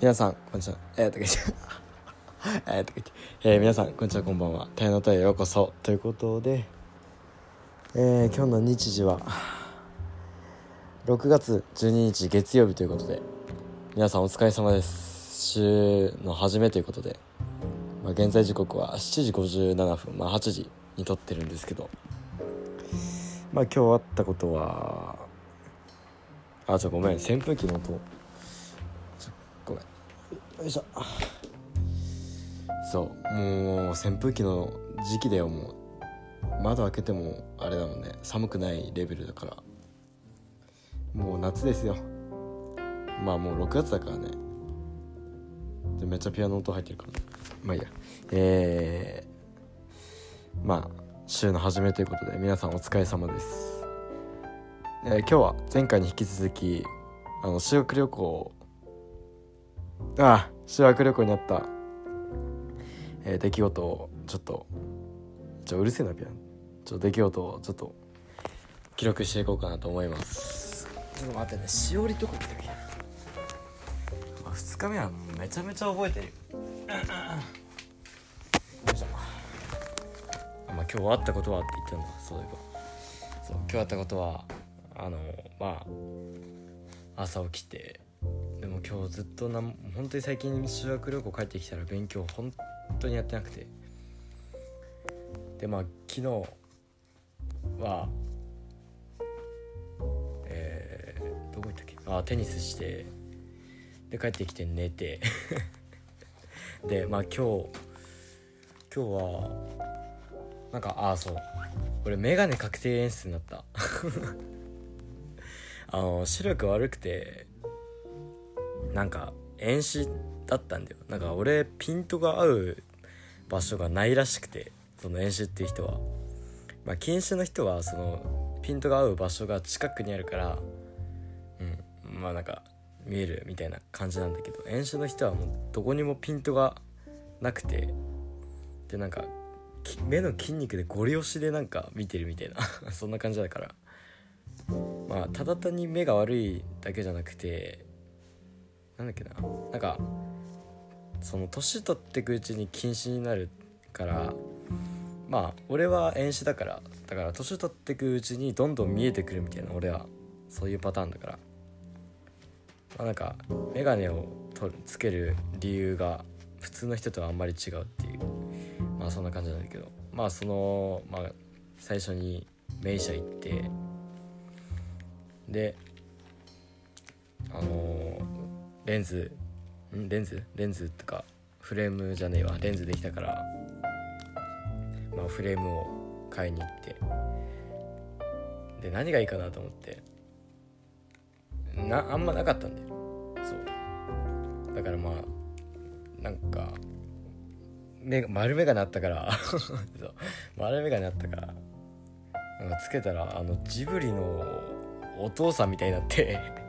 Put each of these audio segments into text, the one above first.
皆さんこんにちは。えー、とか言って。えー、とか言ってえー、皆さんこんにちはこんばんは。太陽の塔へようこそということでえー、今日の日時は6月12日月曜日ということで皆さんお疲れ様です。週の初めということで、まあ、現在時刻は7時57分まあ8時に撮ってるんですけどまあ今日あったことはあちょごめん扇風機の音。よいしょ。そうもう扇風機の時期だよ。もう窓開けてもあれだもんね。寒くないレベルだから。もう夏ですよ。まあもう6月だからね。でめっちゃピアノ音入ってるからまあいいや。えー、まあ週の初めということで皆さんお疲れ様です。えー、今日は前回に引き続きあの修学旅行ああ修学旅行にあった、えー、出来事をちょっとちょうるせえなピアノ。ちょ出来事をちょっと記録していこうかなと思います。ちょっと待ってねしおりとか見てみあ2日目はめちゃめちゃ覚えてるよ。いしょ。あまあ今日あったことはって言ったんだそういえば。そう今日あったことはあのまあ朝起きてでも今日ずっとな本当に最近修学旅行帰ってきたら勉強本当にやってなくて。でまあ昨日はえー、どこ行ったっけ？あテニスしてで帰ってきて寝て。でまあ今日今日はなんかああそう。俺メガネ確定演出になった。あの視力悪くてなんか遠視だったんだよ。なんか俺ピントが合う場所がないらしくてその遠視っていう人は。まあ近視の人はそのピントが合う場所が近くにあるからうんまあなんか見えるみたいな感じなんだけど遠視の人はもうどこにもピントがなくてでなんか目の筋肉でゴリ押しでなんか見てるみたいな。そんな感じだから。まあただ単に目が悪いだけじゃなくてなんだっけな。なんかその年取ってくうちに近視になるからまあ俺は遠視だからだから年取ってくうちにどんどん見えてくるみたいな俺はそういうパターンだから。まあなんか眼鏡をとつける理由が普通の人とはあんまり違うっていう。まあそんな感じなんだけど。まあそのまあ最初に名医者行ってであのー、レンズ？んレンズ？レンズとかフレームじゃねえわ。レンズできたから。まあフレームを買いに行って。で何がいいかなと思って。なあんまなかったんだよ。そう。だからまあなんか目丸眼鏡あったから。そう。丸眼鏡あったから。なんかつけたらあのジブリのお父さんみたいになって。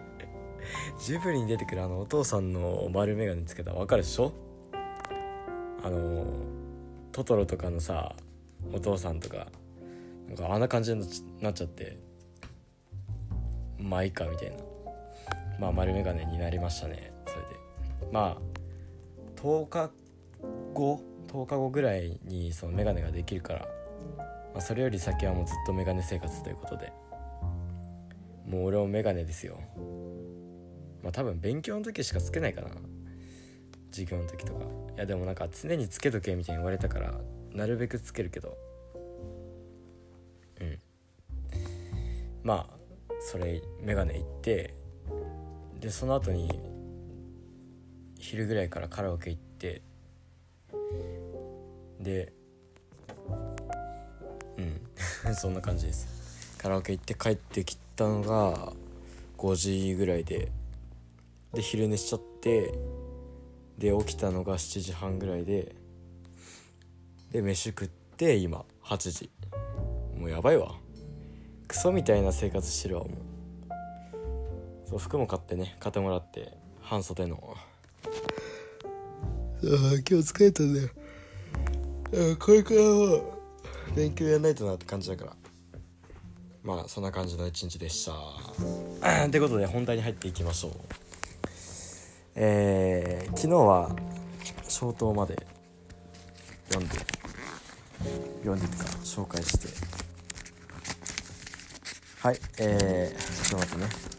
ジブリに出てくるあのお父さんの丸眼鏡つけたら分かるでしょ？あのトトロとかのさお父さんとかなんかあんな感じになっちゃってまあいいかみたいな。まあ丸眼鏡になりましたね。それで。まあ10日後10日後ぐらいにその眼鏡ができるから、まあ、それより先はもうずっと眼鏡生活ということで。もう俺もメガネですよ。まあ多分勉強の時しかつけないかな。授業の時とか。いやでもなんか常につけとけみたいに言われたからなるべくつけるけど。うん。まあそれメガネ行ってでその後に昼ぐらいからカラオケ行ってでうん。そんな感じです。カラオケ行って帰ってきたのが5時ぐらいで。で昼寝しちゃってで起きたのが7時半ぐらいでで飯食って今8時。もうやばいわ。クソみたいな生活してるわもう。そう服も買ってね買ってもらって半袖の。ああ今日疲れたね。これからは勉強やんないとなって感じだから。まあそんな感じの一日でした。ってことで本題に入っていきましょうえー、昨日は消灯まで読んで読んでか紹介して。はいえー、ちょっと待ってね。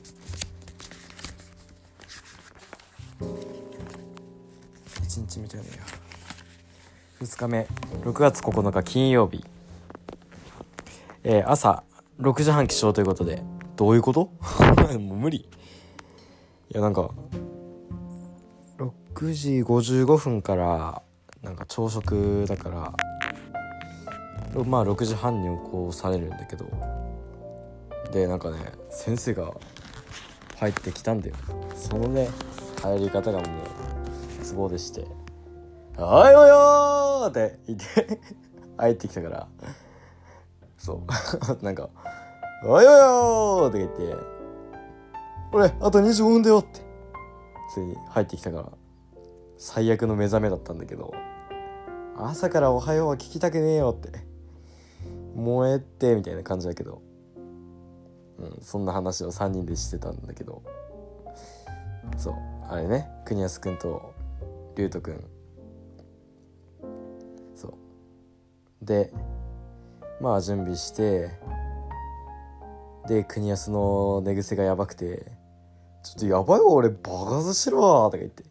1日見たよね2日目。6月9日金曜日。えー、朝6時半起床ということで。どういうこと？もう無理。いやなんか6時55分からなんか朝食だからまあ6時半に起こされるんだけど。でなんかね先生が入ってきたんだよ。そのね入り方がもうツボでして「おいおいよ!」って言って入ってきたから。そう。なんか「おいおいよ!」って言って「俺あと25分だよ!」って。ついに入ってきたから。最悪の目覚めだったんだけど朝から「おはよう」は聞きたくねえよって燃えてみたいな感じだけど、うん、そんな話を3人でしてたんだけどそうあれね国安くんと龍斗くん。そう。でまあ準備してで国安の寝癖がやばくて「ちょっとやばいわ俺バカずしろわ」とか言って。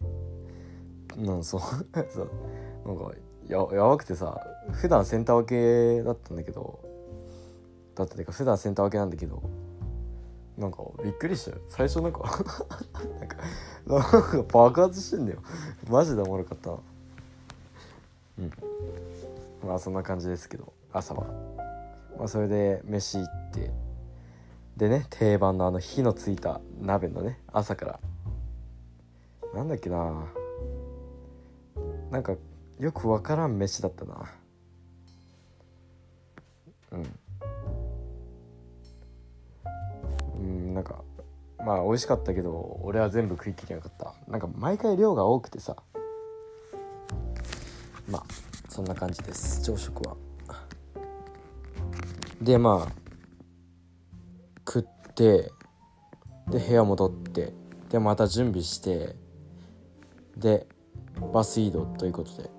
うんそう そう。なんかややばくてさ普段センター分けだったんだけどだったてか普段センター分けなんだけどなんかびっくりしたよ。最初なんか なんかなんか爆発してんだよ。マジでおもろかったうん。まあそんな感じですけど朝は。まあそれで飯行ってでね定番のあの火のついた鍋のね朝から。なんだっけななんかよくわからん飯だったな。うん。うんなんかまあ美味しかったけど俺は全部食い切れなかった。なんか毎回量が多くてさ。まあそんな感じです。朝食は。でまあ食ってで部屋戻ってでまた準備してでバス移動ということで、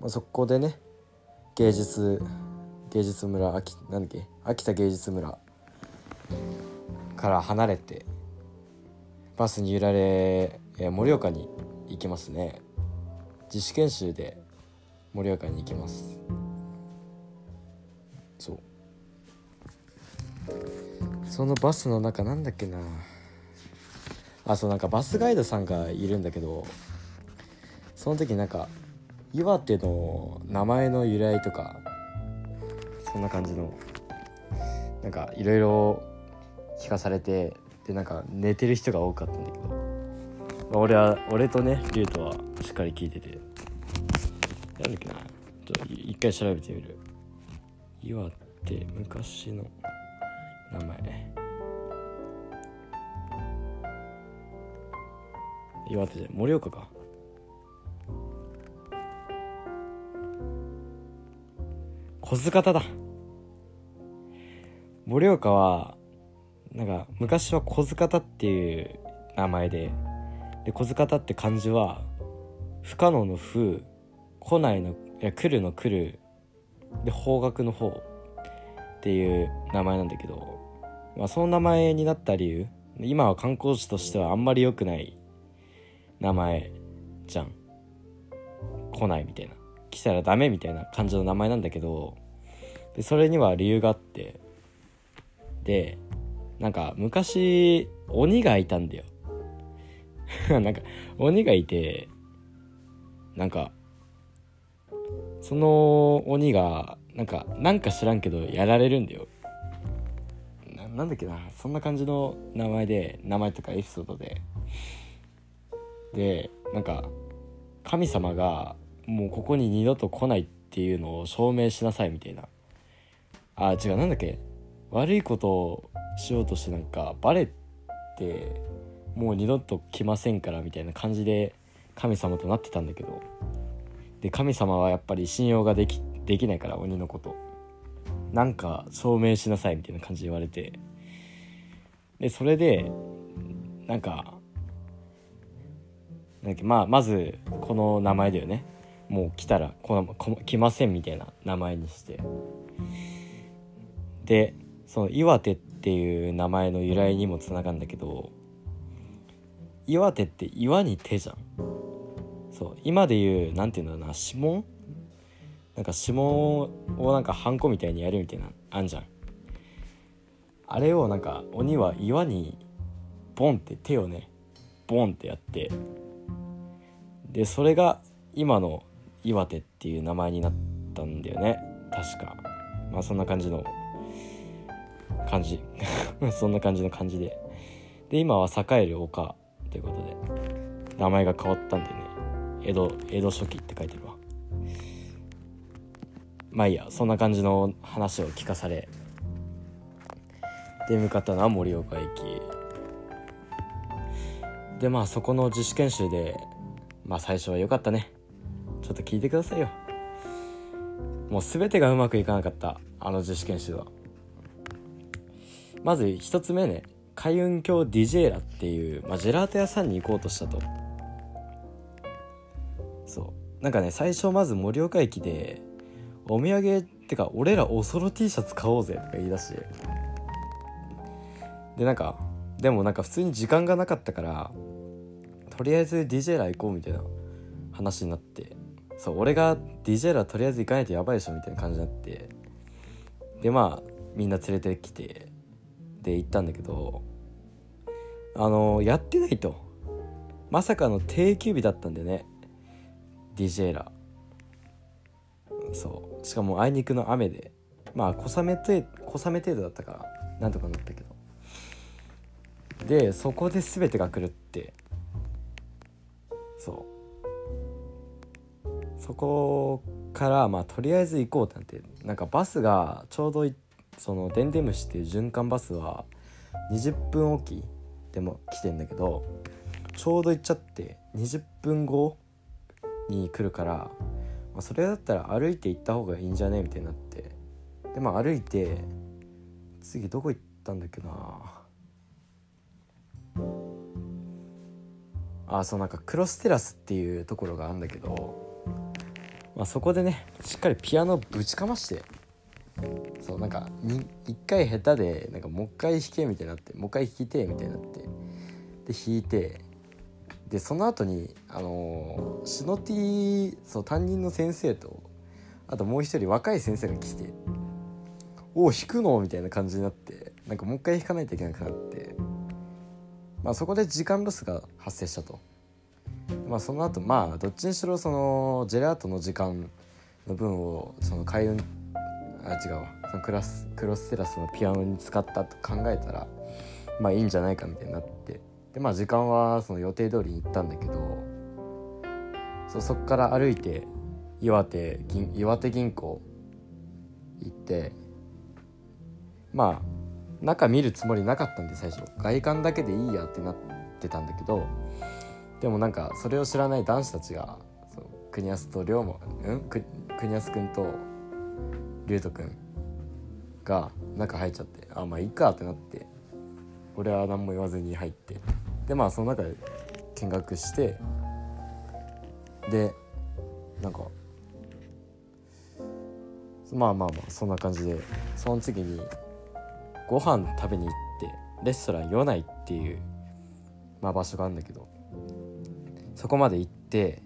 まあ、そこでね芸術芸術村秋なんだっけ？秋田芸術村から離れてバスに揺られ盛岡に行きますね。自主研修で盛岡に行きます。そう。そのバスの中なんだっけな。あそうなんかバスガイドさんがいるんだけどその時なんか岩手の名前の由来とかそんな感じのなんかいろいろ聞かされてでなんか寝てる人が多かったんだけど、まあ、俺は俺とねリュウトはしっかり聞いててなんだっけなちょっと一回調べてみる。岩手昔の名前。岩手じゃ盛岡か。小塚田だ。盛岡はなんか昔は小塚田っていう名前でで小塚田って漢字は不可能の不来ないのいや来るの来るで方角の方っていう名前なんだけど、まあ、その名前になった理由今は観光地としてはあんまり良くない名前じゃん。来ないみたいな。来たらダメみたいな感じの名前なんだけどでそれには理由があって。でなんか昔鬼がいたんだよ。なんか鬼がいてなんかその鬼がなんかなんか知らんけどやられるんだよ。なんだっけな。そんな感じの名前で名前とかエピソードで。でなんか神様がもうここに二度と来ないっていうのを証明しなさいみたいな。あ違うなんだっけ？悪いことをしようとしてなんかバレてもう二度と来ませんからみたいな感じで神様となってたんだけど。で神様はやっぱり信用ができできないから鬼のこと。なんか証明しなさいみたいな感じで言われて。でそれでなんかだっけまあまずこの名前だよね。もう来たらこのこ来ませんみたいな名前にして。でその岩手っていう名前の由来にもつながるんだけど岩手って岩に手じゃん。そう今で言う何て言うんだろうな指紋？なんか指紋をなんかハンコみたいにやるみたいなあんじゃん。あれをなんか鬼は岩にボンって手をねボンってやってでそれが今の岩手っていう名前になったんだよね。確か。まあそんな感じの感じ。そんな感じの感じで。で今は栄える丘ということで名前が変わったんでね。江戸江戸初期って書いてるわ。まあいいや。そんな感じの話を聞かされで向かったのは盛岡駅。でまあそこの自主研修でまあ最初は良かったね。ちょっと聞いてくださいよ。もう全てがうまくいかなかったあの自主研修は。まず1つ目ね海運橋ディジェーラっていう、まあ、ジェラート屋さんに行こうとしたと。そう。なんかね最初まず盛岡駅でお土産ってか俺らおそろ T シャツ買おうぜとか言い出して。でなんかでもなんか普通に時間がなかったからとりあえず DJ ら行こうみたいな話になって。そう俺が DJ らとりあえず行かないとやばいでしょみたいな感じになって。でまあみんな連れてきて。で行ったんだけど。あのやってないと。まさかの定休日だったんでね。DJ らそう。しかもあいにくの雨で。まあ小雨程小雨程度だったからなんとかなったけど。でそこで全てが狂って。そう。そこからまあとりあえず行こうってなって。なんかバスがちょうどそのでんで虫っていう循環バスは20分おきでも来てんだけどちょうど行っちゃって20分後に来るからまあ、それだったら歩いて行った方がいいんじゃねみたいになって。でまあ歩いて次どこ行ったんだっけな。あそうなんかクロステラスっていうところがあるんだけど、まあ、そこでねしっかりピアノぶちかましてそうなんか1回下手でなんかもう一回弾けみたいになってもう一回弾きてみたいになってで弾いてでその後にあのシノティそう担任の先生とあともう一人若い先生が来て「おお弾くの?」みたいな感じになってなんかもう一回弾かないといけなくなってまあそこで時間ロスが発生したと。まあその後まあどっちにしろそのジェラートの時間の分をその開運あ違うわ。そのクラスクロステラスのピアノに使ったと考えたらまあいいんじゃないかみたいになって。でまあ時間はその予定通りに行ったんだけどそそっから歩いて岩手銀岩手銀行行ってまあ中見るつもりなかったんで最初。外観だけでいいやってなってたんだけどでもなんかそれを知らない男子たちが国安と龍馬うん？国安君と龍斗君が中入っちゃってあまあいいかってなって俺は何も言わずに入ってでまあその中で見学してでなんかまあまあまあそんな感じでその次にご飯食べに行ってレストランヨナイっていう、まあ、場所があるんだけどそこまで行って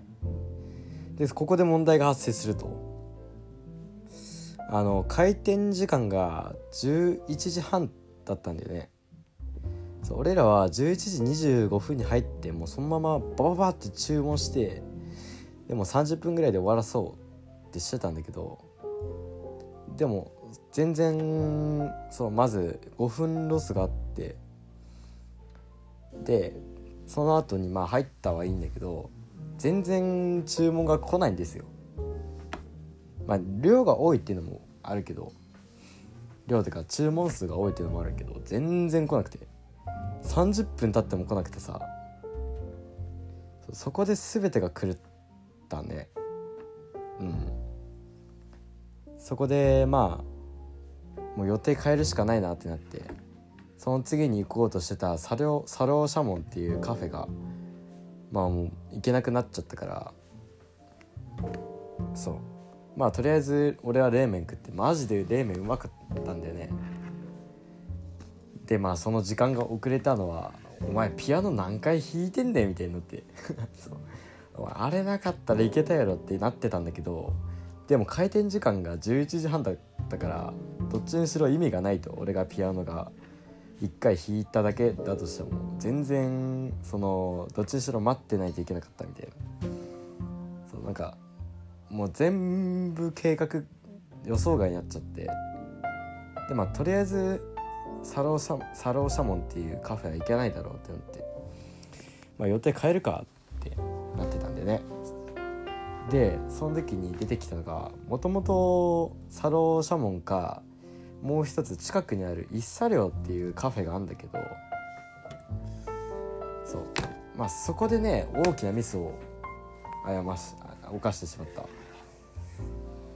でここで問題が発生すると。あの開店時間が11時半だったんだよね。そう俺らは11時25分に入ってもうそのままバババって注文してでも30分ぐらいで終わらそうってしてたんだけどでも全然そうまず5分ロスがあってでその後にまあ入ったはいいんだけど全然注文が来ないんですよ。まあ量が多いっていうのもあるけど量っていうか注文数が多いっていうのもあるけど全然来なくて。30分経っても来なくてさそこで全てが狂ったね。うん。そこでまあもう予定変えるしかないなってなってその次に行こうとしてたサロサローシャモンっていうカフェがまあもう行けなくなっちゃったからそう。まあとりあえず俺は冷麺食ってマジで冷麺うまかったんだよね。でまあその時間が遅れたのは「お前ピアノ何回弾いてんだよ」みたいになって。そう。あれなかったらいけたやろってなってたんだけどでも開店時間が11時半だったからどっちにしろ意味がないと俺がピアノが1回弾いただけだとしても全然そのどっちにしろ待ってないといけなかったみたいなそうなんかもう全部計画予想外になっちゃってでまあとりあえずサローシャサローシャモンっていうカフェは行けないだろうってなって、まあ、予定変えるかってなってたんでね。でその時に出てきたのがもともとサローシャモンかもう一つ近くにある一茶寮っていうカフェがあるんだけどそう。まあそこでね大きなミスを誤し犯してしまった。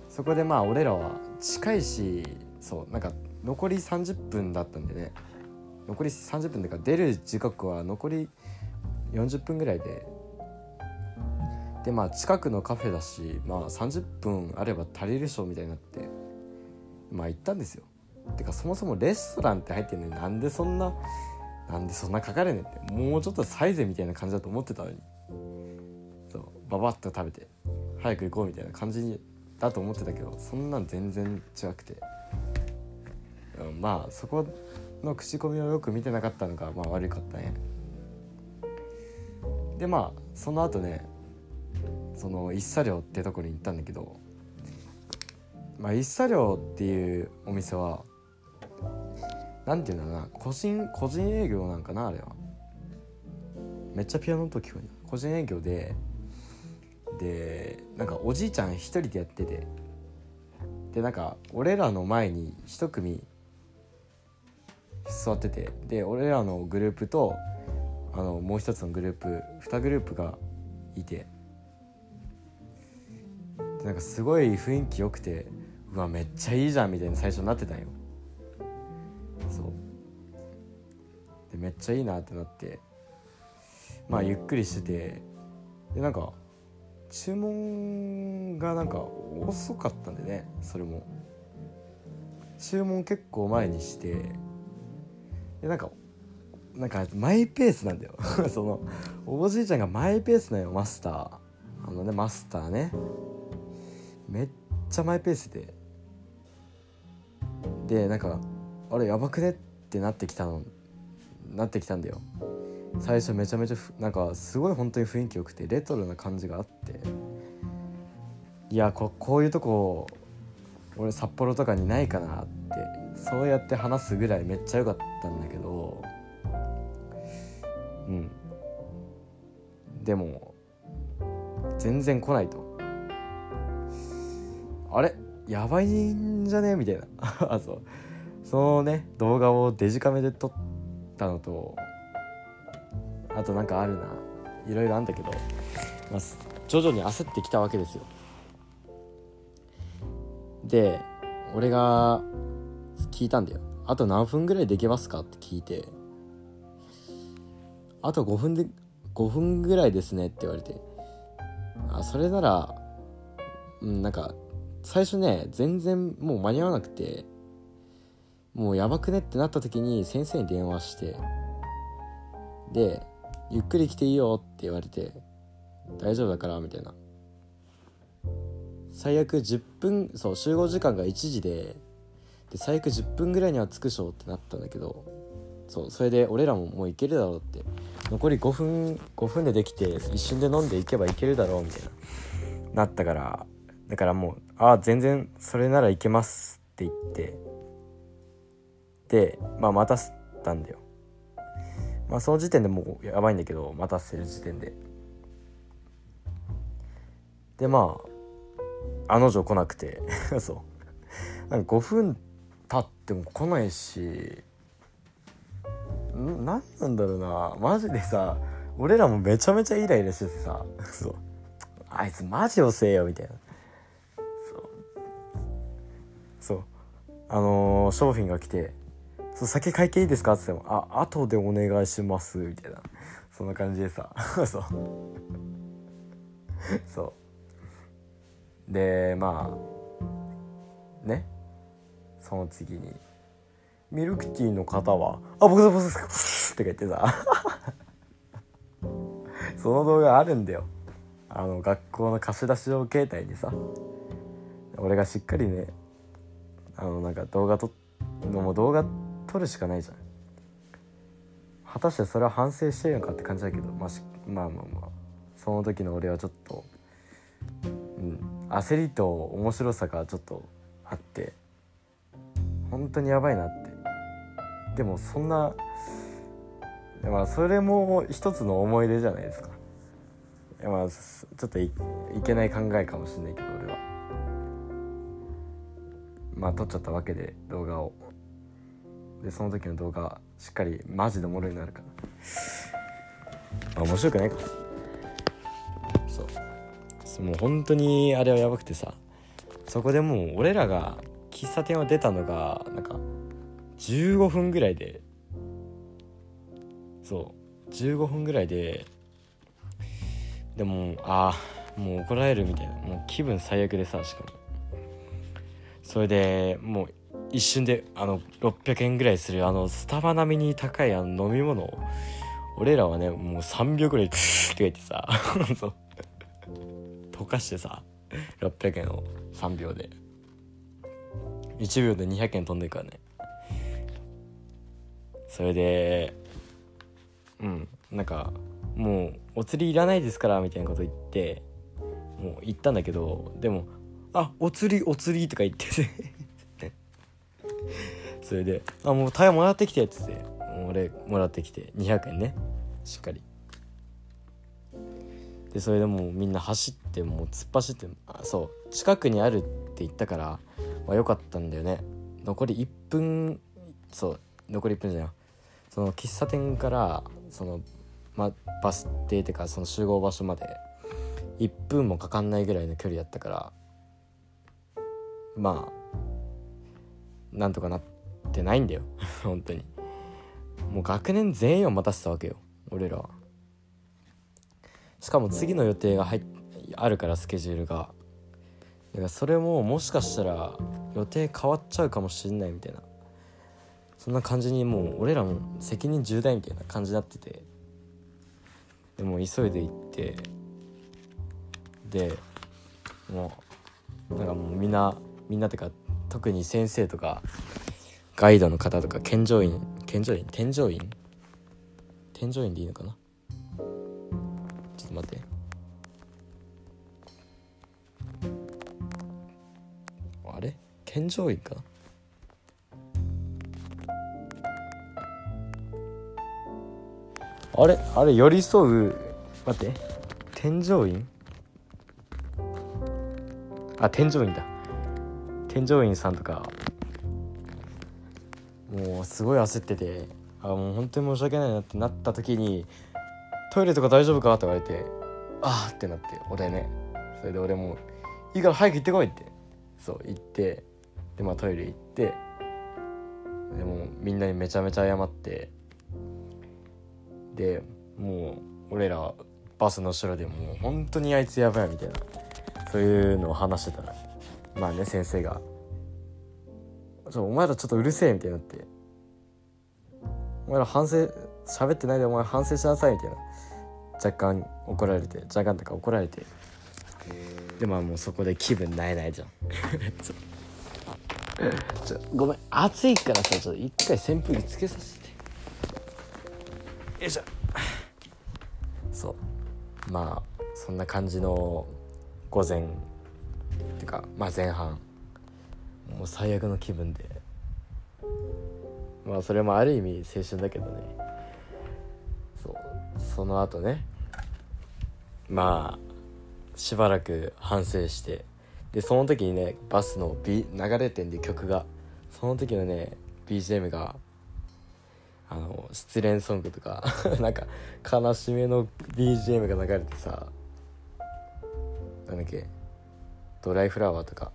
そこでまあ俺らは近いしそうなんか残り30分だったんでね。残り30分でか出る時刻は残り40分ぐらいで。でまあ近くのカフェだしまあ30分あれば足りるでしょうみたいになってまあ行ったんですよ。てかそもそもレストランって入ってんのになんでそんななんでそんな書かれねえってもうちょっとサイズみたいな感じだと思ってたのに。そうババッと食べて早く行こうみたいな感じだと思ってたけどそんなん全然違くて、うん、まあそこの口コミをよく見てなかったのがまあ悪かったね。でまあその後ねその一茶寮ってとこに行ったんだけどまあ一茶寮っていうお店は何て言うんだろうな個人個人営業なんかなあれは。めっちゃピアノの音聞こえる個人営業ででなんかおじいちゃん一人でやってて。でなんか俺らの前に一組座ってて。で俺らのグループとあのもう一つのグループ2グループがいて。でなんかすごい雰囲気良くてうわめっちゃいいじゃんみたいな最初なってたんよ。でめっちゃいいなってなって。まあゆっくりしてて。でなんか注文がなんか遅かったんでねそれも。注文結構前にして。でなんかなんかマイペースなんだよ。そのおじいちゃんがマイペースなよマスター。あのねマスターね。めっちゃマイペースででなんかあれやばくねってなってきたのなってきたんだよ。最初めちゃめちゃなんかすごい本当に雰囲気よくてレトロな感じがあって。いやここういうとこ俺札幌とかにないかなってそうやって話すぐらいめっちゃ良かったんだけど。うん。でも全然来ないと。あれ？やばいんじゃね？みたいな。あ そう。そのね。動画をデジカメで撮ってたのとあとなんかあるな。いろいろあんだけど、まあ、徐々に焦ってきたわけですよ。で俺が聞いたんだよ。あと何分ぐらいできますかって聞いてあと5分で5分ぐらいですねって言われて。あそれならうんなんか最初ね全然もう間に合わなくてもうやばくねってなった時に先生に電話してでゆっくり来ていいよって言われて大丈夫だからみたいな。最悪10分そう集合時間が1時でで最悪10分ぐらいには着くしょってなったんだけどそうそれで俺らももう行けるだろうって。残り5分5分でできて一瞬で飲んでいけばいけるだろうみたいな。なったからだからもうああ全然それならいけますって言ってでまあ待たせたんだよ。まあその時点でもうやばいんだけど待たせる時点で。でまああの女来なくて。そう。なんか5分経っても来ないし。何なんだろうな。マジでさ俺らもめちゃめちゃイライラしててさ。そう。あいつマジ遅えよみたいな。そう。そう。あのー、商品が来て。そう酒会計いいですか?」っつっても「あ後でお願いします」みたいな。そんな感じでさ。そう。そう。でまあね。その次に「ミルクティーの方はあ僕だ僕です」って言ってさ。その動画あるんだよ。あの学校の貸し出し用携帯にさ。俺がしっかりねあのなんか動画撮のも動画って撮るしかないじゃん。果たしてそれは反省してるのかって感じだけど、まあ、まあまあまあその時の俺はちょっと、うん、焦りと面白さがちょっとあって本当にやばいなって。でもそんなまあそれも一つの思い出じゃないですか。まあちょっといけない考えかもしれないけど俺は。まあ撮っちゃったわけで動画を。でその時の動画しっかりマジでおもろいのあるから。あ面白くないか。そう。もう本当にあれはやばくてさ。そこでもう俺らが喫茶店を出たのがなんか15分ぐらいで。そう。15分ぐらいで。でもああもう怒られるみたいな。もう気分最悪でさしかも。それでもう一瞬であの600円ぐらいするあのスタバ並みに高いあの飲み物を俺らはねもう3秒ぐらいクーって言ってさ 溶かしてさ600円を3秒で。1秒で200円飛んでるからね。それでうんなんかもうお釣りいらないですからみたいなこと言ってもう言ったんだけどでも「あお釣りお釣り」とか言って。それで「あもうタイヤもらってきて」っつって。俺もらってきて。200円ね。しっかり。でそれでもうみんな走ってもう突っ走ってあそう。近くにあるって言ったから、まあ、よかったんだよね。残り1分そう。残り1分じゃない。その喫茶店からその、ま、バス停っていうかその集合場所まで1分もかかんないぐらいの距離だったから。まあなんとかなってないんだよ。本当に。もう学年全員を待たせたわけよ。俺らは。しかも次の予定が入あるからスケジュールが。だからそれももしかしたら予定変わっちゃうかもしれないみたいな。そんな感じにもう俺らも責任重大みたいな感じになってて。でも急いで行って。でもうなんかもうみんなみんなってか特に先生とかガイドの方とか健常員健常員？添乗員？添乗員でいいのかな？ちょっと待って。あれ？健常員かあれ？あれ寄り添う？待って。添乗員？あ添乗員だ。添乗員さんとかもうすごい焦っててあもう本当に申し訳ないなってなった時に「トイレとか大丈夫か?」って言われて「ああ」ってなって俺ねそれで俺も「いいから早く行ってこい」ってそう行ってでまあトイレ行ってでもみんなにめちゃめちゃ謝ってでもう俺らバスの後ろでもう本当にあいつやばいみたいなそういうのを話してたらまあね先生が「ちょお前らちょっとうるせえ」みたいになって「お前ら反省喋ってないでお前反省しなさい」みたいな。若干怒られて若干とか怒られて。でまあもうそこで気分ないないじゃん。ちょちょごめん暑いからさちょっと一回扇風機つけさせて。よいしょ。そう。まあそんな感じの午前ていうかまあ前半。もう最悪の気分で。まあそれもある意味青春だけどね。そう。その後ね。まあしばらく反省して。でその時にねバスの、B、流れてんで曲が。その時のね BGM があの失恋ソングとか。なんか悲しめの BGM が流れてさ。なんだっけ？ドライフラワーとか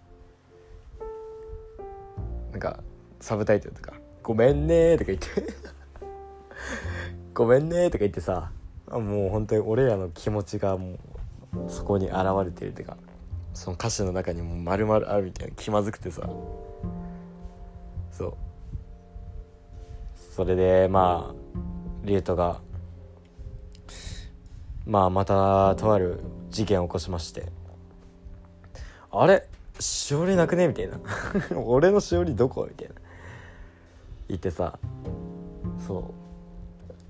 なんかサブタイトルとかごめんね」とか言って「ごめんね」とか言ってさもう本当に俺らの気持ちがもうそこに現れてるっていうかその歌詞の中にも丸々あるみたいな気まずくてさそう。それでまあリュウトがまあまたとある事件を起こしましてあれ？しおりなくね？みたいな。俺のしおりどこ？みたいな。言ってさそ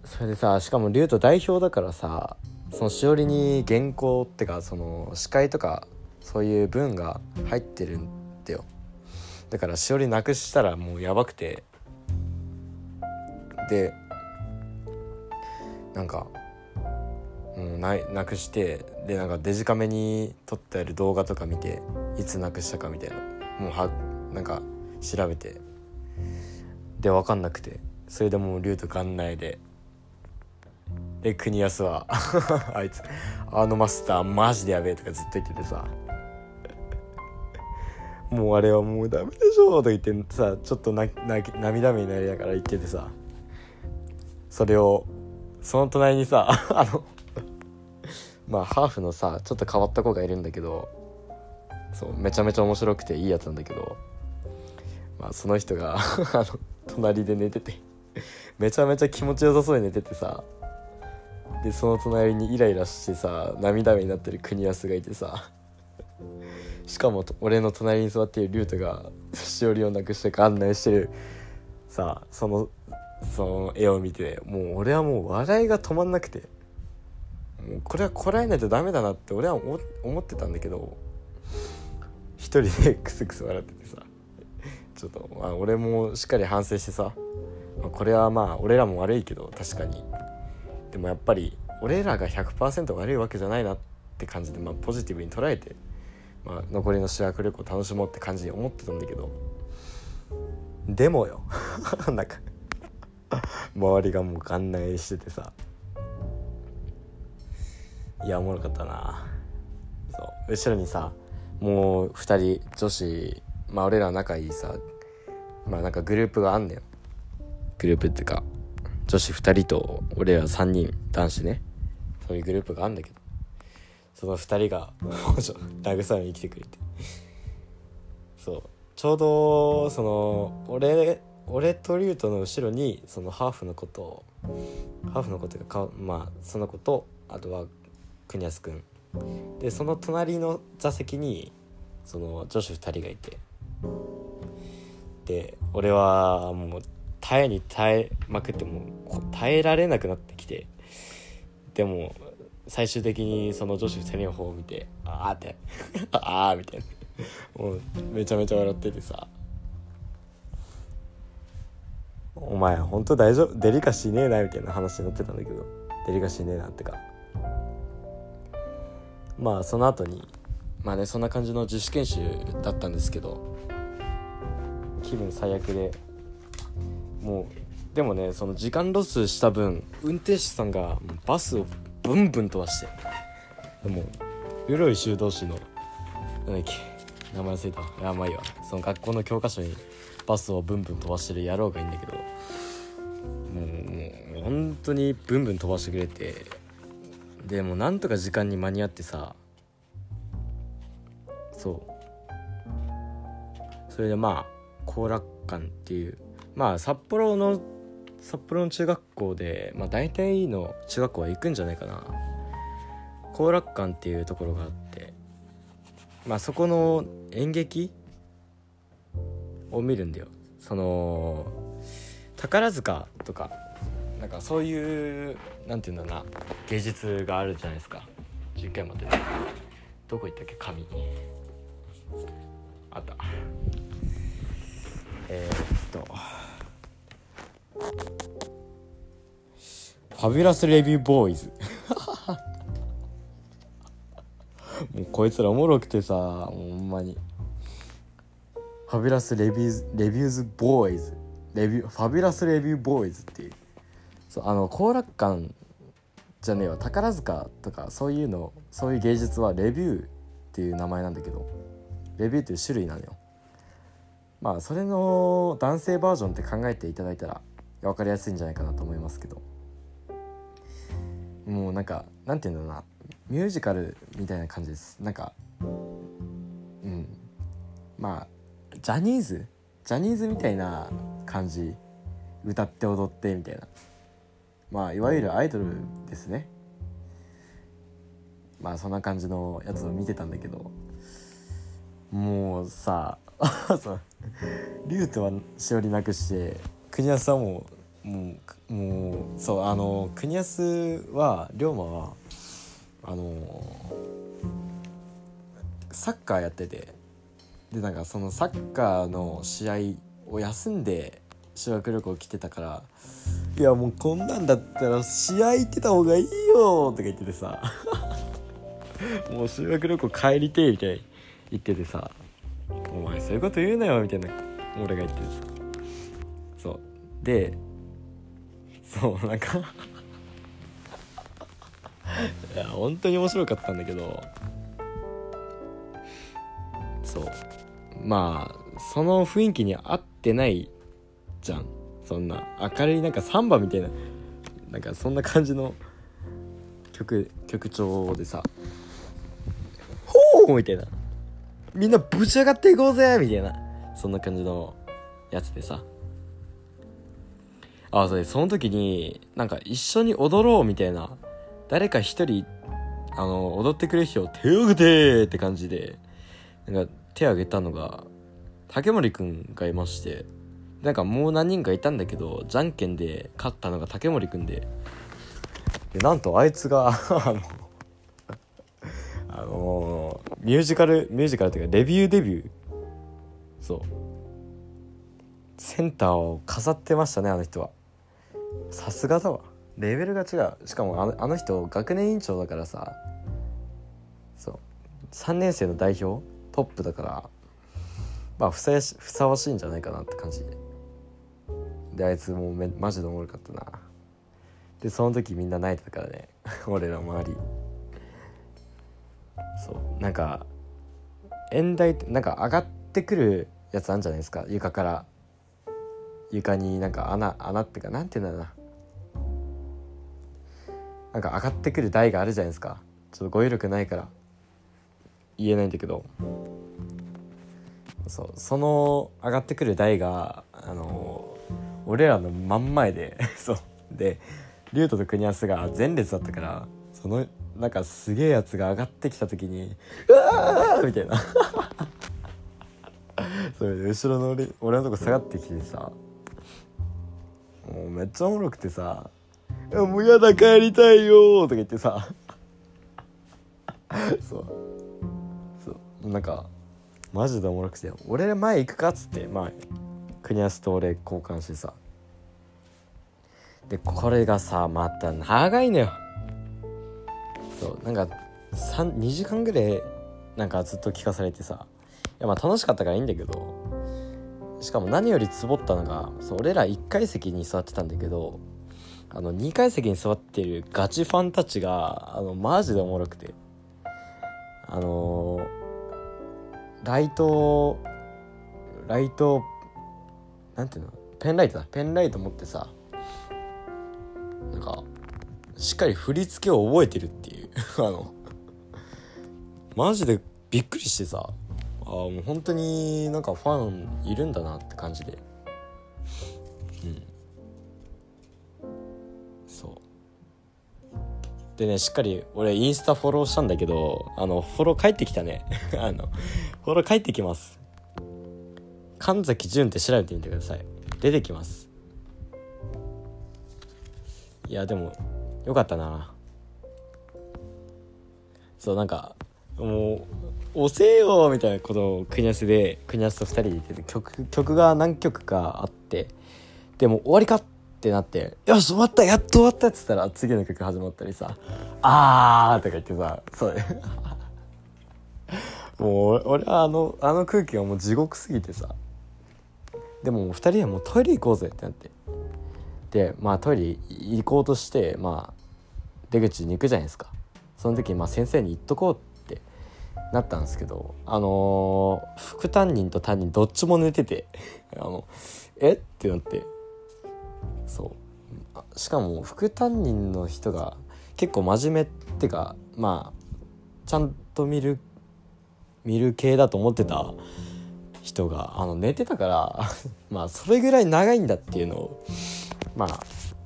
う。それでさしかもリュウト代表だからさそのしおりに原稿ってかその司会とかそういう文が入ってるんだよ。だからしおりなくしたらもうやばくて。でなんか、うん、ななくしてでなんかデジカメに撮ってある動画とか見ていつなくしたかみたいなもうはなんか調べてで分かんなくてそれでもう竜と館内でで国安は あいつあのマスターマジでやべえとかずっと言っててさもうあれはもうダメでしょと言ってさちょっとなな涙目になりながら言っててさそれをその隣にさ あのまあハーフのさちょっと変わった子がいるんだけどそうめちゃめちゃ面白くていいやつなんだけどまあその人が あの隣で寝ててめちゃめちゃ気持ちよさそうに寝ててさでその隣にイライラしてさ涙目になってる国安がいてさしかも俺の隣に座っているリュウトがしおりをなくして案内してるさそのその絵を見てもう俺はもう笑いが止まんなくて。もうこれはこらえないとダメだなって俺は思ってたんだけど一人でクスクス笑っててさちょっと、まあ、俺もしっかり反省してさ、まあ、これはまあ俺らも悪いけど確かに。でもやっぱり俺らが100%悪いわけじゃないなって感じで、まあ、ポジティブに捉えて、まあ、残りの修学旅行楽しもうって感じに思ってたんだけど。でもよ なんか周りがもう観内しててさいやおもろかったな。そう。後ろにさもう2人女子まあ俺ら仲いいさまあなんかグループがあんねん。グループっていうか女子2人と俺ら3人男子ね。そういうグループがあんだけど。その2人が慰めに来てくれて。そう。ちょうどその俺俺とリュウトの後ろにそのハーフの子とハーフの子というかまあその子とあとは国安くん。でその隣の座席にその女子2人がいて。で俺はもう耐えに耐えまくっても耐えられなくなってきて。でも最終的にその女子2人の方を見て「ああ」って「ああ」みたいな。もうめちゃめちゃ笑っててさ「お前ほんと大丈夫デリカシーねえな」みたいな話になってたんだけど。デリカシーねえなってか。まあその後に。まあねそんな感じの自主研修だったんですけど。気分最悪でもうでもねその時間ロスした分運転手さんがバスをブンブン飛ばして。でも室井修道士の。何だっけ名前忘れた。いやまあいいわ。その学校の教科書にバスをブンブン飛ばしてる野郎がいいんだけど。もうもう本当にブンブン飛ばしてくれてでもなんとか時間に間に合ってさ。そう。それでまあ後楽館っていうまあ札幌の札幌の中学校で、まあ、大体の中学校は行くんじゃないかな。後楽館っていうところがあってまあそこの演劇を見るんだよ。その宝塚とかなんかそういうなんていうんだな芸術があるじゃないですか。10回待って。どこ行ったっけ？紙あった。えー、っと。ファビュラスレビューボーイズもうこいつらおもろくてさほんまに。ファビュラスレビューズレビューズボーイズレビューファビュラスレビューボーイズっていう。そうあの後楽館じゃねえわ宝塚とかそういうのそういう芸術はレビューっていう名前なんだけどレビューっていう種類なのよ。まあそれの男性バージョンって考えていただいたら分かりやすいんじゃないかなと思いますけど。もうなんかなんて言うんだろうな。ミュージカルみたいな感じです。なんかうん。まあジャニーズ？ジャニーズみたいな感じ。歌って踊ってみたいな。まあいわゆるアイドルですね。まあそんな感じのやつを見てたんだけど。もうさ そう。竜斗はしおりなくして国安はもうもうもうそうあの国安は龍馬はあのサッカーやってて。でなんかそのサッカーの試合を休んで修学旅行来てたから「いやもうこんなんだったら試合行ってた方がいいよ」とか言っててさ。もう修学旅行帰りてえみたいに言っててさ「お前そういうこと言うなよ」みたいな。俺が言っててさ。そう。でそうなんか。いや本当に面白かったんだけど。そう。まあその雰囲気に合ってないじゃん。そんな明るいなんかサンバみたいななんかそんな感じの曲曲調でさ「ほー!」みたいな。みんなぶち上がっていこうぜみたいな。そんな感じのやつでさ。あそれその時になんか一緒に踊ろうみたいな。誰か一人あの踊ってくれる人を手を挙げてって感じでなんか手を挙げたのが竹森くんがいまして。なんかもう何人かいたんだけどじゃんけんで勝ったのが竹森くんで。でなんとあいつが あのあのミュージカルミュージカルっていうかレビューデビュー。そう。センターを飾ってましたねあの人は。さすがだわ。レベルが違う。しかもあのあの人学年委員長だからさ。そう。3年生の代表？トップだから。まあふさやしふさわしいんじゃないかなって感じで。であいつもうめマジでおもろかったな。でその時みんな泣いてたからね。俺ら周り。そう。なんか演台ってなんか上がってくるやつあるんじゃないですか。床から。床になんか穴穴っていうかなんていうんだろうな。なんか上がってくる台があるじゃないですか。ちょっと語彙力ないから言えないんだけど。そう。その上がってくる台があの俺らの真ん前で そうで竜斗と国安が前列だったからそのなんかすげえやつが上がってきた時に「うわー!」みたいな それで後ろの俺俺のとこ下がってきてさもうめっちゃおもろくてさ「もうやだ帰りたいよ」とか言ってさ そうそうなんかマジでおもろくて「俺ら前行くか?」っつってまあ国安と俺交換してさ。でこれがさまた長いのよ。そうなんか2時間ぐらいなんかずっと聞かされてさ。いやまあ楽しかったからいいんだけど。しかも何よりツボったのがそう俺ら1階席に座ってたんだけどあの2階席に座ってるガチファンたちがあのマジでおもろくて。あのー、ライトライトなんていうの？ペンライトだ。ペンライト持ってさなんかしっかり振り付けを覚えてるっていう。あのマジでびっくりしてさ。あもう本当になんかファンいるんだなって感じで。うん。そう。でねしっかり俺インスタフォローしたんだけどあのフォロー返ってきたね。あのフォロー返ってきます。神崎潤って調べてみてください。出てきます。いやでもよかったな。そうなんかもう「押せよ!」みたいなことを国安で国安と2人で言ってて曲曲が何曲かあってでも終わりかってなって「よし終わったやっと終わった」っつったら次の曲始まったりさ「あー」とか言ってさそう。もう俺はあのあの空気がもう地獄すぎてさ。でも2人でもうトイレ行こうぜってなって。でまあトイレ行こうとしてまあ出口に行くじゃないですか。その時まあ先生に言っとこうってなったんですけどあのー、副担任と担任どっちも寝てて あのえってなって。そう。しかも副担任の人が結構真面目ってかまあちゃんと見る見る系だと思ってた人があの寝てたから まあそれぐらい長いんだっていうのをま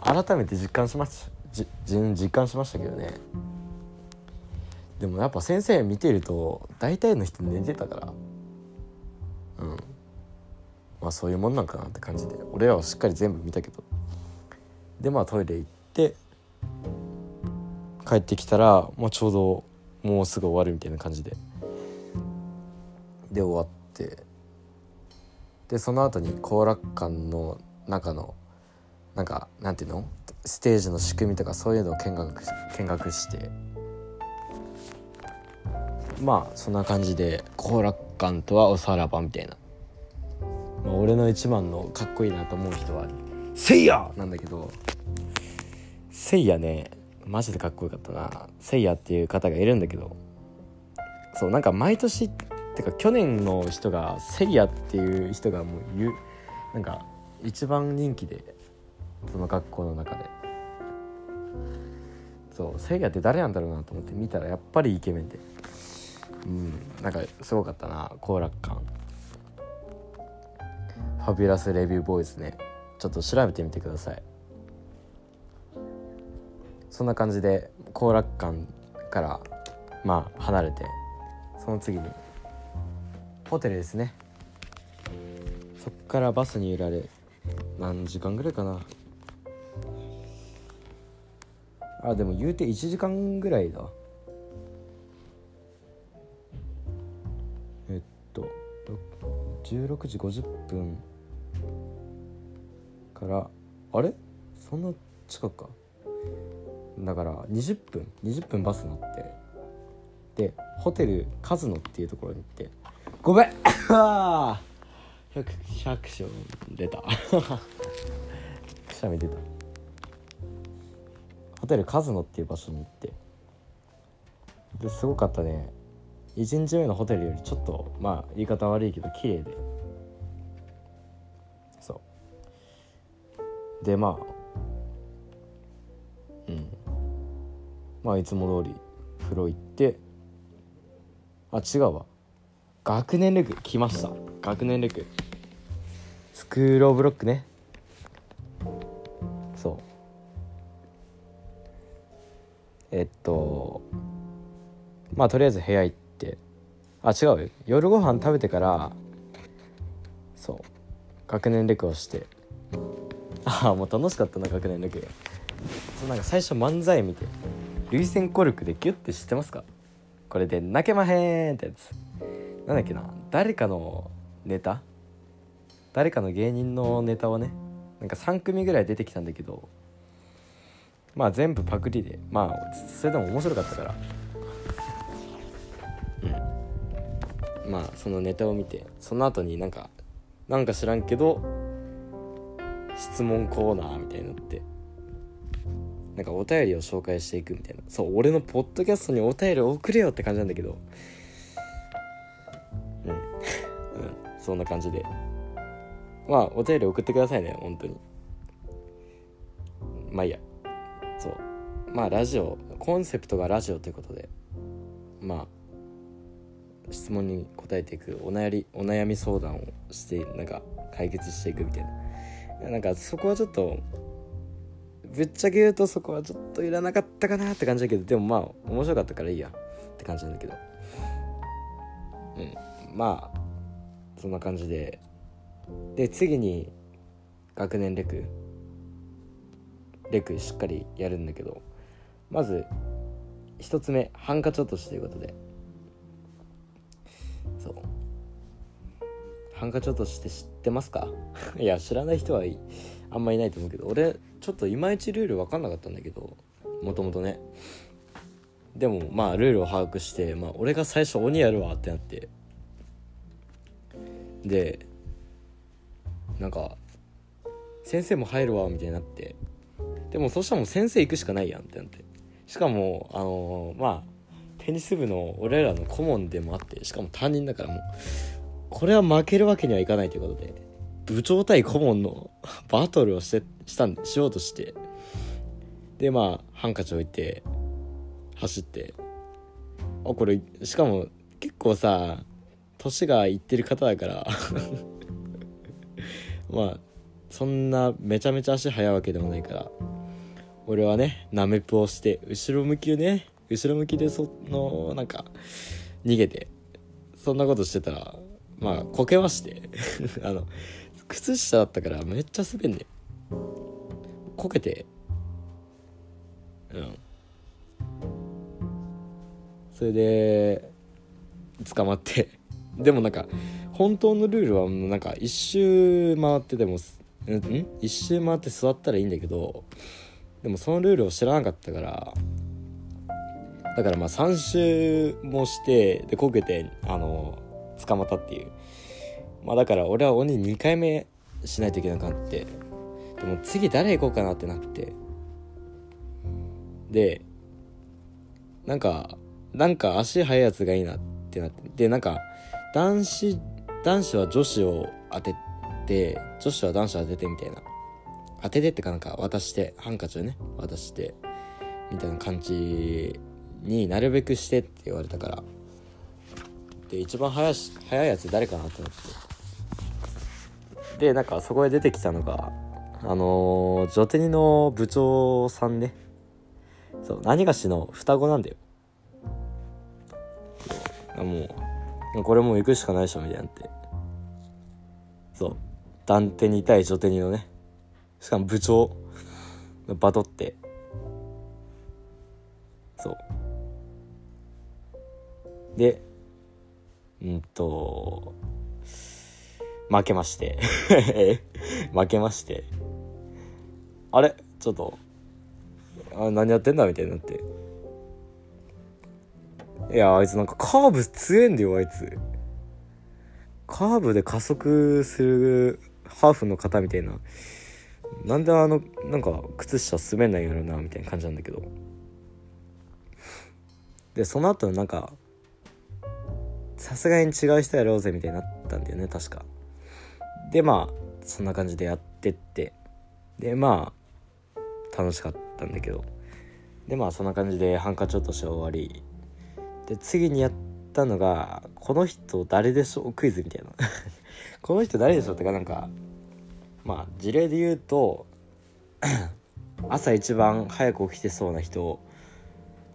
あ改めて実感しました。じ実感しましたけどね。でもやっぱ先生見てると大体の人寝てたから。うん。まあそういうもんなんかなって感じで俺らはしっかり全部見たけど。でまあトイレ行って帰ってきたら、まあ、ちょうどもうすぐ終わるみたいな感じで。で終わって。でその後に後楽館の中のなんかなんていうの？ステージの仕組みとかそういうのを見学見学して。まあそんな感じで後楽館とはおさらばみたいな、まあ、俺の一番のかっこいいなと思う人は「せいや!」なんだけどせいやねマジでかっこよかったな。せいやっていう方がいるんだけどそうなんか毎年ってか去年の人がせいやっていう人がもう言うなんか一番人気でその学校の中で。そうせいやって誰なんだろうなと思って見たらやっぱりイケメンで。うんなんかすごかったな好楽感ファビュラスレビューボーイズね。ちょっと調べてみてください。そんな感じで後楽館からまあ離れてその次にホテルですね。そっからバスに揺られ何時間ぐらいかな。あでも言うて1時間ぐらいだ。えっと16時50分からあれ？そんな近くか？だから20分20分バス乗ってでホテルカズノっていうところに行ってごめん。あ100 100勝出た。くしゃみ出た。ホテルカズノっていう場所に行って。ですごかったね。1日目のホテルよりちょっとまあ言い方悪いけど綺麗で。そう。でまあうん。まあいつも通り風呂行って。あ違うわ。学年レク来ました。学年レクスクールオブロックね。そう。えっとまあとりあえず部屋行って。あ違うよ。夜ご飯食べてからそう。学年レクをして。ああもう楽しかったな学年レクそうなんか最初漫才見て。涙腺コルクでギュッて知ってますか？これで泣けまへんってやつ。なんだっけな。誰かのネタ？誰かの芸人のネタをねなんか3組ぐらい出てきたんだけどまあ全部パクリで。まあそれでも面白かったから。うん。まあそのネタを見てその後になんかなんか知らんけど質問コーナーみたいになって。なんかお便りを紹介していくみたいな。そう俺のポッドキャストにお便りを送れよって感じなんだけど。うん、うん、そんな感じで。まあお便り送ってくださいね本当に。まあいいや。そう。まあラジオコンセプトがラジオということで。まあ質問に答えていくお悩みお悩み相談をしてなんか解決していくみたいな。なんかそこはちょっとぶっちゃけ言うとそこはちょっといらなかったかなって感じだけどでもまあ面白かったからいいやって感じなんだけど。うん。まあそんな感じで。で次に学年レク。レクしっかりやるんだけど。まず一つ目ハンカチ落としということで。そう。ハンカチ落としって知ってますか？いや知らない人はいい。あんまいないと思うけど俺ちょっといまいちルール分かんなかったんだけどもともとね。でもまあルールを把握して、まあ、俺が最初鬼やるわってなって。でなんか先生も入るわみたいになって。でもそしたらもう先生行くしかないやんってなって。しかもあのー、まあテニス部の俺らの顧問でもあってしかも担任だからもうこれは負けるわけにはいかないということで。部長対顧問の バトルをしてしたんしようとして。でまあハンカチ置いて走って。あこれしかも結構さ年がいってる方だから。まあそんなめちゃめちゃ足速いわけでもないから。俺はねナメプをして後ろ向きね後ろ向きでそのなんか逃げて。そんなことしてたらまあこけまして。あの靴下だったからめっちゃ滑んねこけて。うん。それで捕まって。でもなんか本当のルールはなんか一周回ってでもうん？一周回って座ったらいいんだけどでもそのルールを知らなかったからだからまあ3周もしてでこけてあの捕まったっていう。まあだから俺は鬼2回目しないといけなくなってでも次誰行こうかなってなって。でなんかなんか足速いやつがいいなってなって。でなんか男子男子は女子を当てて女子は男子を当ててみたいな。当ててってかなんか渡してハンカチをね渡してみたいな感じになるべくしてって言われたから。で一番速い速いやつ誰かなってなって。でなんかそこで出てきたのがあのー、女テニの部長さんね。そう何がしの双子なんだよ。もうこれもう行くしかないでしょみたいなって。そう団手に対女手にのね。しかも部長。バトって。そう。でうんと負けまして。負けまして。あれ？ちょっと。あ何やってんだ？みたいになって。いやあいつなんかカーブ強えんだよあいつ。カーブで加速するハーフの方みたいな。なんであのなんか靴下滑んないやろなみたいな感じなんだけど。でその後なんかさすがに違う人やろうぜみたいになったんだよね確か。でまあそんな感じでやってって。でまあ楽しかったんだけど。でまあそんな感じでハンカチ落とし終わり。で次にやったのが「この人誰でしょう?」クイズみたいな。この人誰でしょうってかなんかまあ事例で言うと 朝一番早く起きてそうな人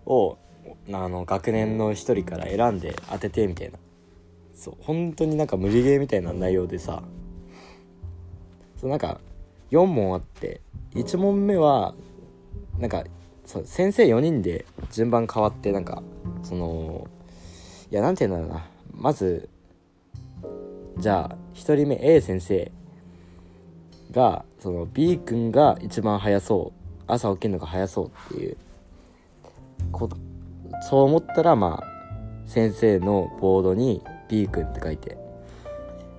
をあの学年の一人から選んで当ててみたいな。そう本当になんか無理ゲーみたいな内容でさ。そなんか4問あって1問目はなんかそ先生4人で順番変わってなんかそのいや何て言うんだろうな。まずじゃあ1人目 A 先生がその B 君が一番早そう。朝起きるのが早そうっていうこそう思ったらまあ先生のボードに B 君って書いて。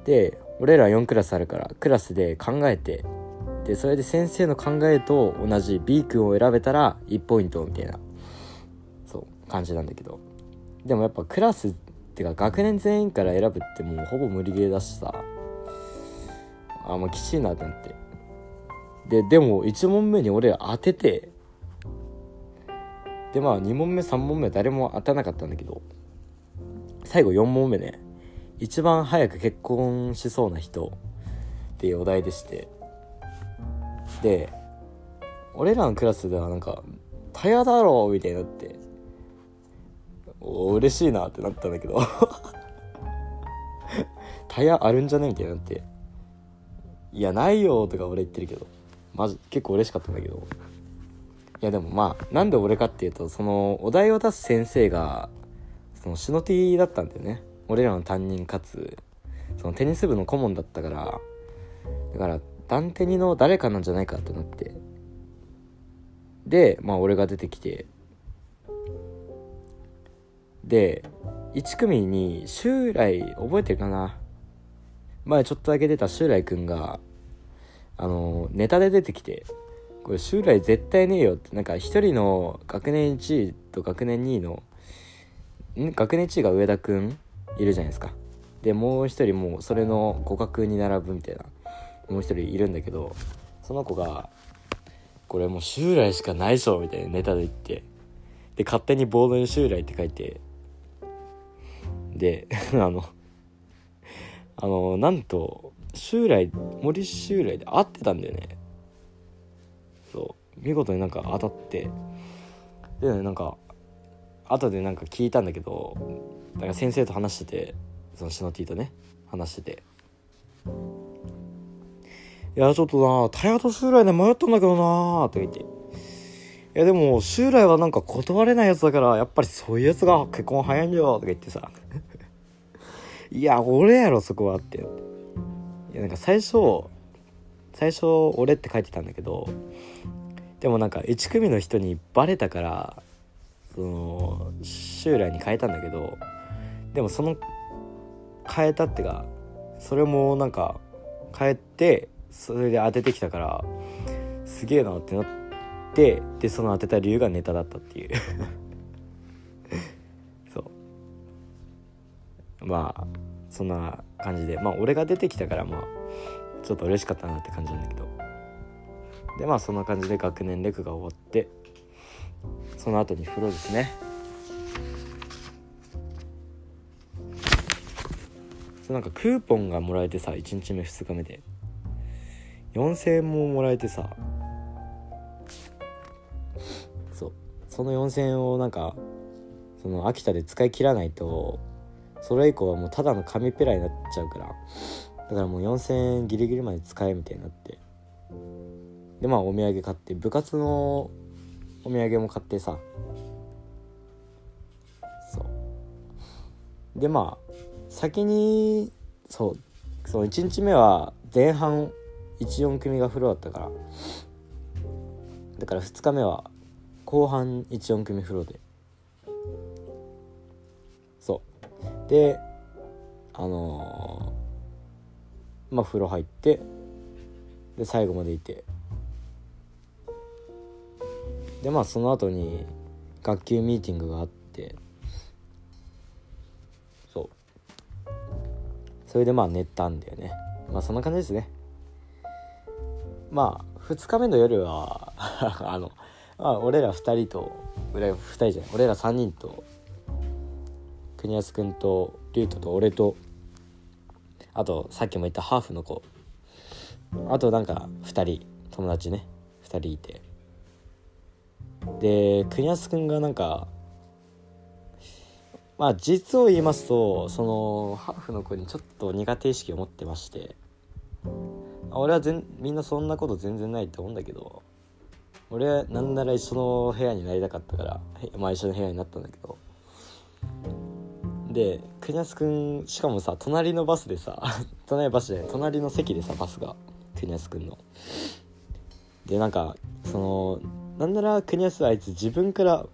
で俺ら4クラスあるからクラスで考えてでそれで先生の考えと同じ B 君を選べたら1ポイントみたいなそう感じなんだけど。でもやっぱクラスってか学年全員から選ぶってもうほぼ無理ゲーだしさ。あもうきちいなってなって。ででも1問目に俺当ててでまあ2問目3問目誰も当たらなかったんだけど最後4問目ね。一番早く結婚しそうな人っていうお題でして。で俺らのクラスではなんか「タヤだろ」みたいになってお嬉しいなってなったんだけど。タヤあるんじゃねみたいになっていやないよとか俺言ってるけどマジ結構嬉しかったんだけど。いやでもまあなんで俺かっていうとそのお題を出す先生がそのシノティだったんだよね。俺らの担任かつそのテニス部の顧問だったからだからダンテニの誰かなんじゃないかってなって。でまあ俺が出てきて。で1組に襲来覚えてるかな？前ちょっとだけ出た襲来くんがあのネタで出てきて。これ襲来絶対ねえよって。なんか1人の学年1位と学年2位のん？学年1位が上田くん？いるじゃないですか。でもう一人もうそれの互角に並ぶみたいな。もう一人いるんだけどその子が「これもう襲来しかないでしょ」みたいなネタで言ってで勝手にボードに襲来って書いてで あのあのなんと襲来森襲来で合ってたんだよね。そう。見事になんか当たって。でねなんか後でなんか聞いたんだけどだから先生と話しててそのシノティとね話してて。いやちょっとなタイヤと襲来で迷ったんだけどなとか言って。いやでも襲来はなんか断れないやつだからやっぱりそういうやつが結婚早いんだよとか言ってさ。いや俺やろそこはって。いやなんか最初最初俺って書いてたんだけどでもなんか1組の人にバレたからその襲来に変えたんだけどでもその変えたってかそれもなんか変えてそれで当ててきたからすげえなってなってでその当てた理由がネタだったっていう。そう。まあそんな感じでまあ俺が出てきたからまあちょっと嬉しかったなって感じなんだけど。でまあそんな感じで学年レクが終わってその後に風呂ですね。そなんかクーポンがもらえてさ1日目2日目で。4000円ももらえてさ。そう。その4000円をなんかその秋田で使い切らないとそれ以降はもうただの紙ペラになっちゃうから。だからもう4000円ギリギリまで使えみたいになって。でまあお土産買って部活のお土産も買ってさ。そう。でまあ先にそうそう1日目は前半14組が風呂だったから。だから2日目は後半14組風呂で。そう。であのー、まあ風呂入ってで最後までいて。でまあその後に学級ミーティングがあってそう。それでまあ寝たんだよね。まあそんな感じですね。まあ2日目の夜は あの、まあ、俺ら2人と俺ら2人じゃない俺ら3人と国安君と竜斗と俺とあとさっきも言ったハーフの子。あとなんか2人友達ね。2人いて。で国安君がなんかまあ実を言いますとそのハーフの子にちょっと苦手意識を持ってまして俺は全みんなそんなこと全然ないと思うんだけど俺はなんなら一緒の部屋になりたかったからまあ一緒の部屋になったんだけど。で国安くんしかもさ隣のバスでさ 隣のバスで隣の席でさバスが国安くんの。でなんかそのなんなら国安あいつ自分から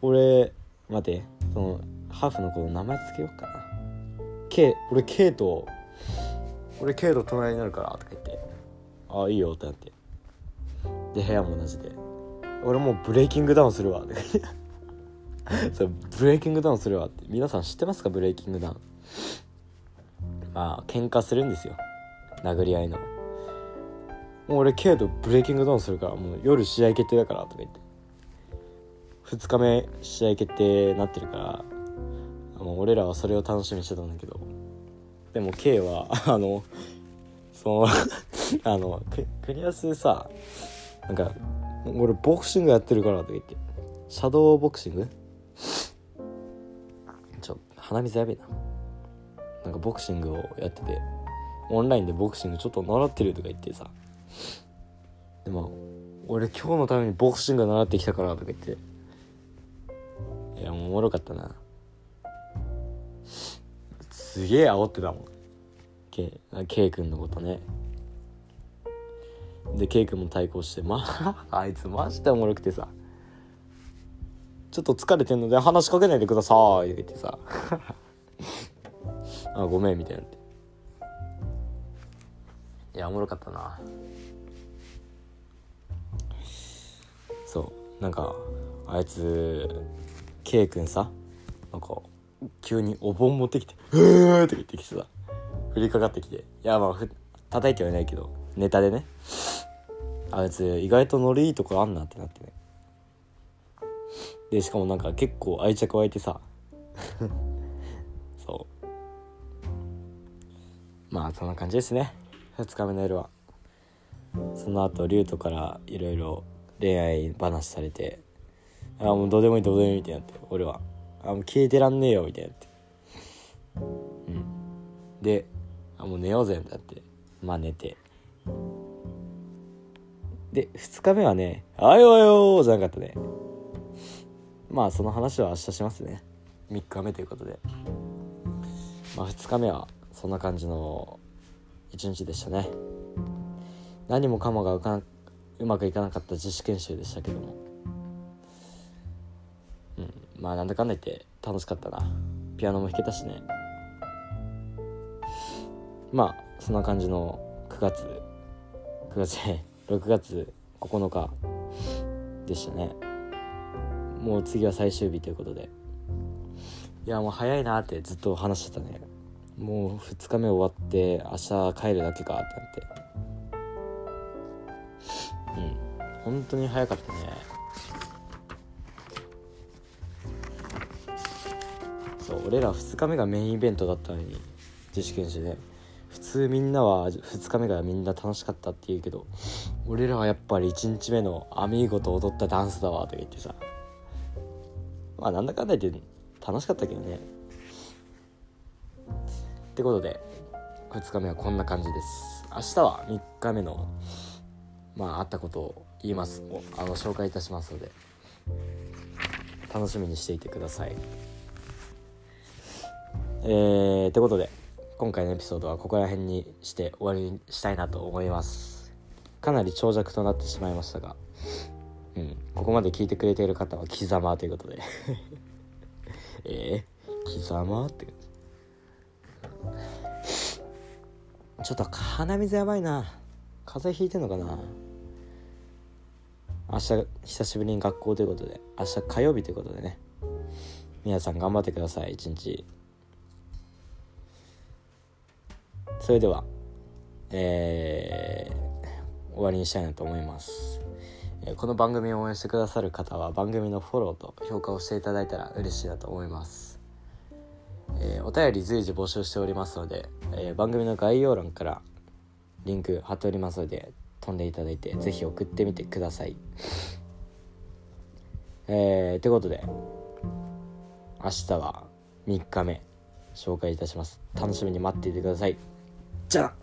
俺待てそのハーフの子の名前つけようかな。K 俺 K と俺 K と隣になるからとか言って。ああいいよってなって。で部屋も同じで。俺もうブレイキングダウンするわって。そうブレイキングダウンするわって。皆さん知ってますかブレイキングダウン。まあ喧嘩するんですよ。殴り合いのもう俺 K とブレイキングダウンするからもう夜試合決定だからとか言って。2日目試合決定なってるからもう俺らはそれを楽しみにしてたんだけど。でも K は あのその あのクリアスさなんか俺ボクシングやってるからとか言って。シャドーボクシング？ちょ鼻水やべえな。なんかボクシングをやっててオンラインでボクシングちょっと習ってるとか言ってさ。でも俺今日のためにボクシング習ってきたからとか言って。いやもうおもろかったな。すげえ煽ってたもん。K, K 君のことね。で K 君も対抗してまあ あいつマジでおもろくてさ。ちょっと疲れてんので話しかけないでください言ってさ。あごめんみたいなって。いやおもろかったな。そう。なんかあいつ K 君さなんか急にお盆持ってきて「うー!」って言ってきてさ降りかかってきて。いやまあふ叩いてはいないけどネタでね。あいつ意外とノリいいとこあんなってなってね。でしかもなんか結構愛着湧いてさ。そう。まあそんな感じですね。2日目の夜は。その後リュウトからいろいろ恋愛話されてあもうどうでもいいどうでもいいみたいになって俺は。あもう消えてらんねえよみたいになって。うん。であもう寝ようぜみたいになって。まあ寝て。で2日目はね「あよあよ」じゃなかったね。まあその話は明日しますね。3日目ということで。まあ2日目はそんな感じの一日でしたね。何もかもがうかうまくいかなかった自主研修でしたけども。うんまあなんだかんだ言って楽しかったな。ピアノも弾けたしね。まあそんな感じの9月9月6月9日でしたね。もう次は最終日ということで。いやもう早いなってずっと話してたね。もう2日目終わって明日帰るだけかってなって。うん。本当に早かったね。そう俺ら2日目がメインイベントだったのに自主研修で。普通みんなは2日目がみんな楽しかったって言うけど俺らはやっぱり1日目のアミーゴと踊ったダンスだわとか言ってさ。まあなんだかんだ言って楽しかったけどね。ってことで2日目はこんな感じです。明日は3日目のまああったことを言います。あの紹介いたしますので楽しみにしていてください。えー、ってことで今回のエピソードはここら辺にして終わりにしたいなと思います。かなり長尺となってしまいましたがうんここまで聞いてくれている方は貴様ということで。えー、貴様ってちょっと鼻水やばいな。風邪ひいてんのかな。明日久しぶりに学校ということで。明日火曜日ということでね。皆さん頑張ってください一日。それではえー、終わりにしたいなと思います。この番組を応援してくださる方は番組のフォローと評価をしていただいたら嬉しいなと思います。えー、お便り随時募集しておりますので、えー、番組の概要欄からリンク貼っておりますので飛んでいただいて是非送ってみてください。えー、ということで明日は3日目紹介いたします。楽しみに待っていてください。じゃあ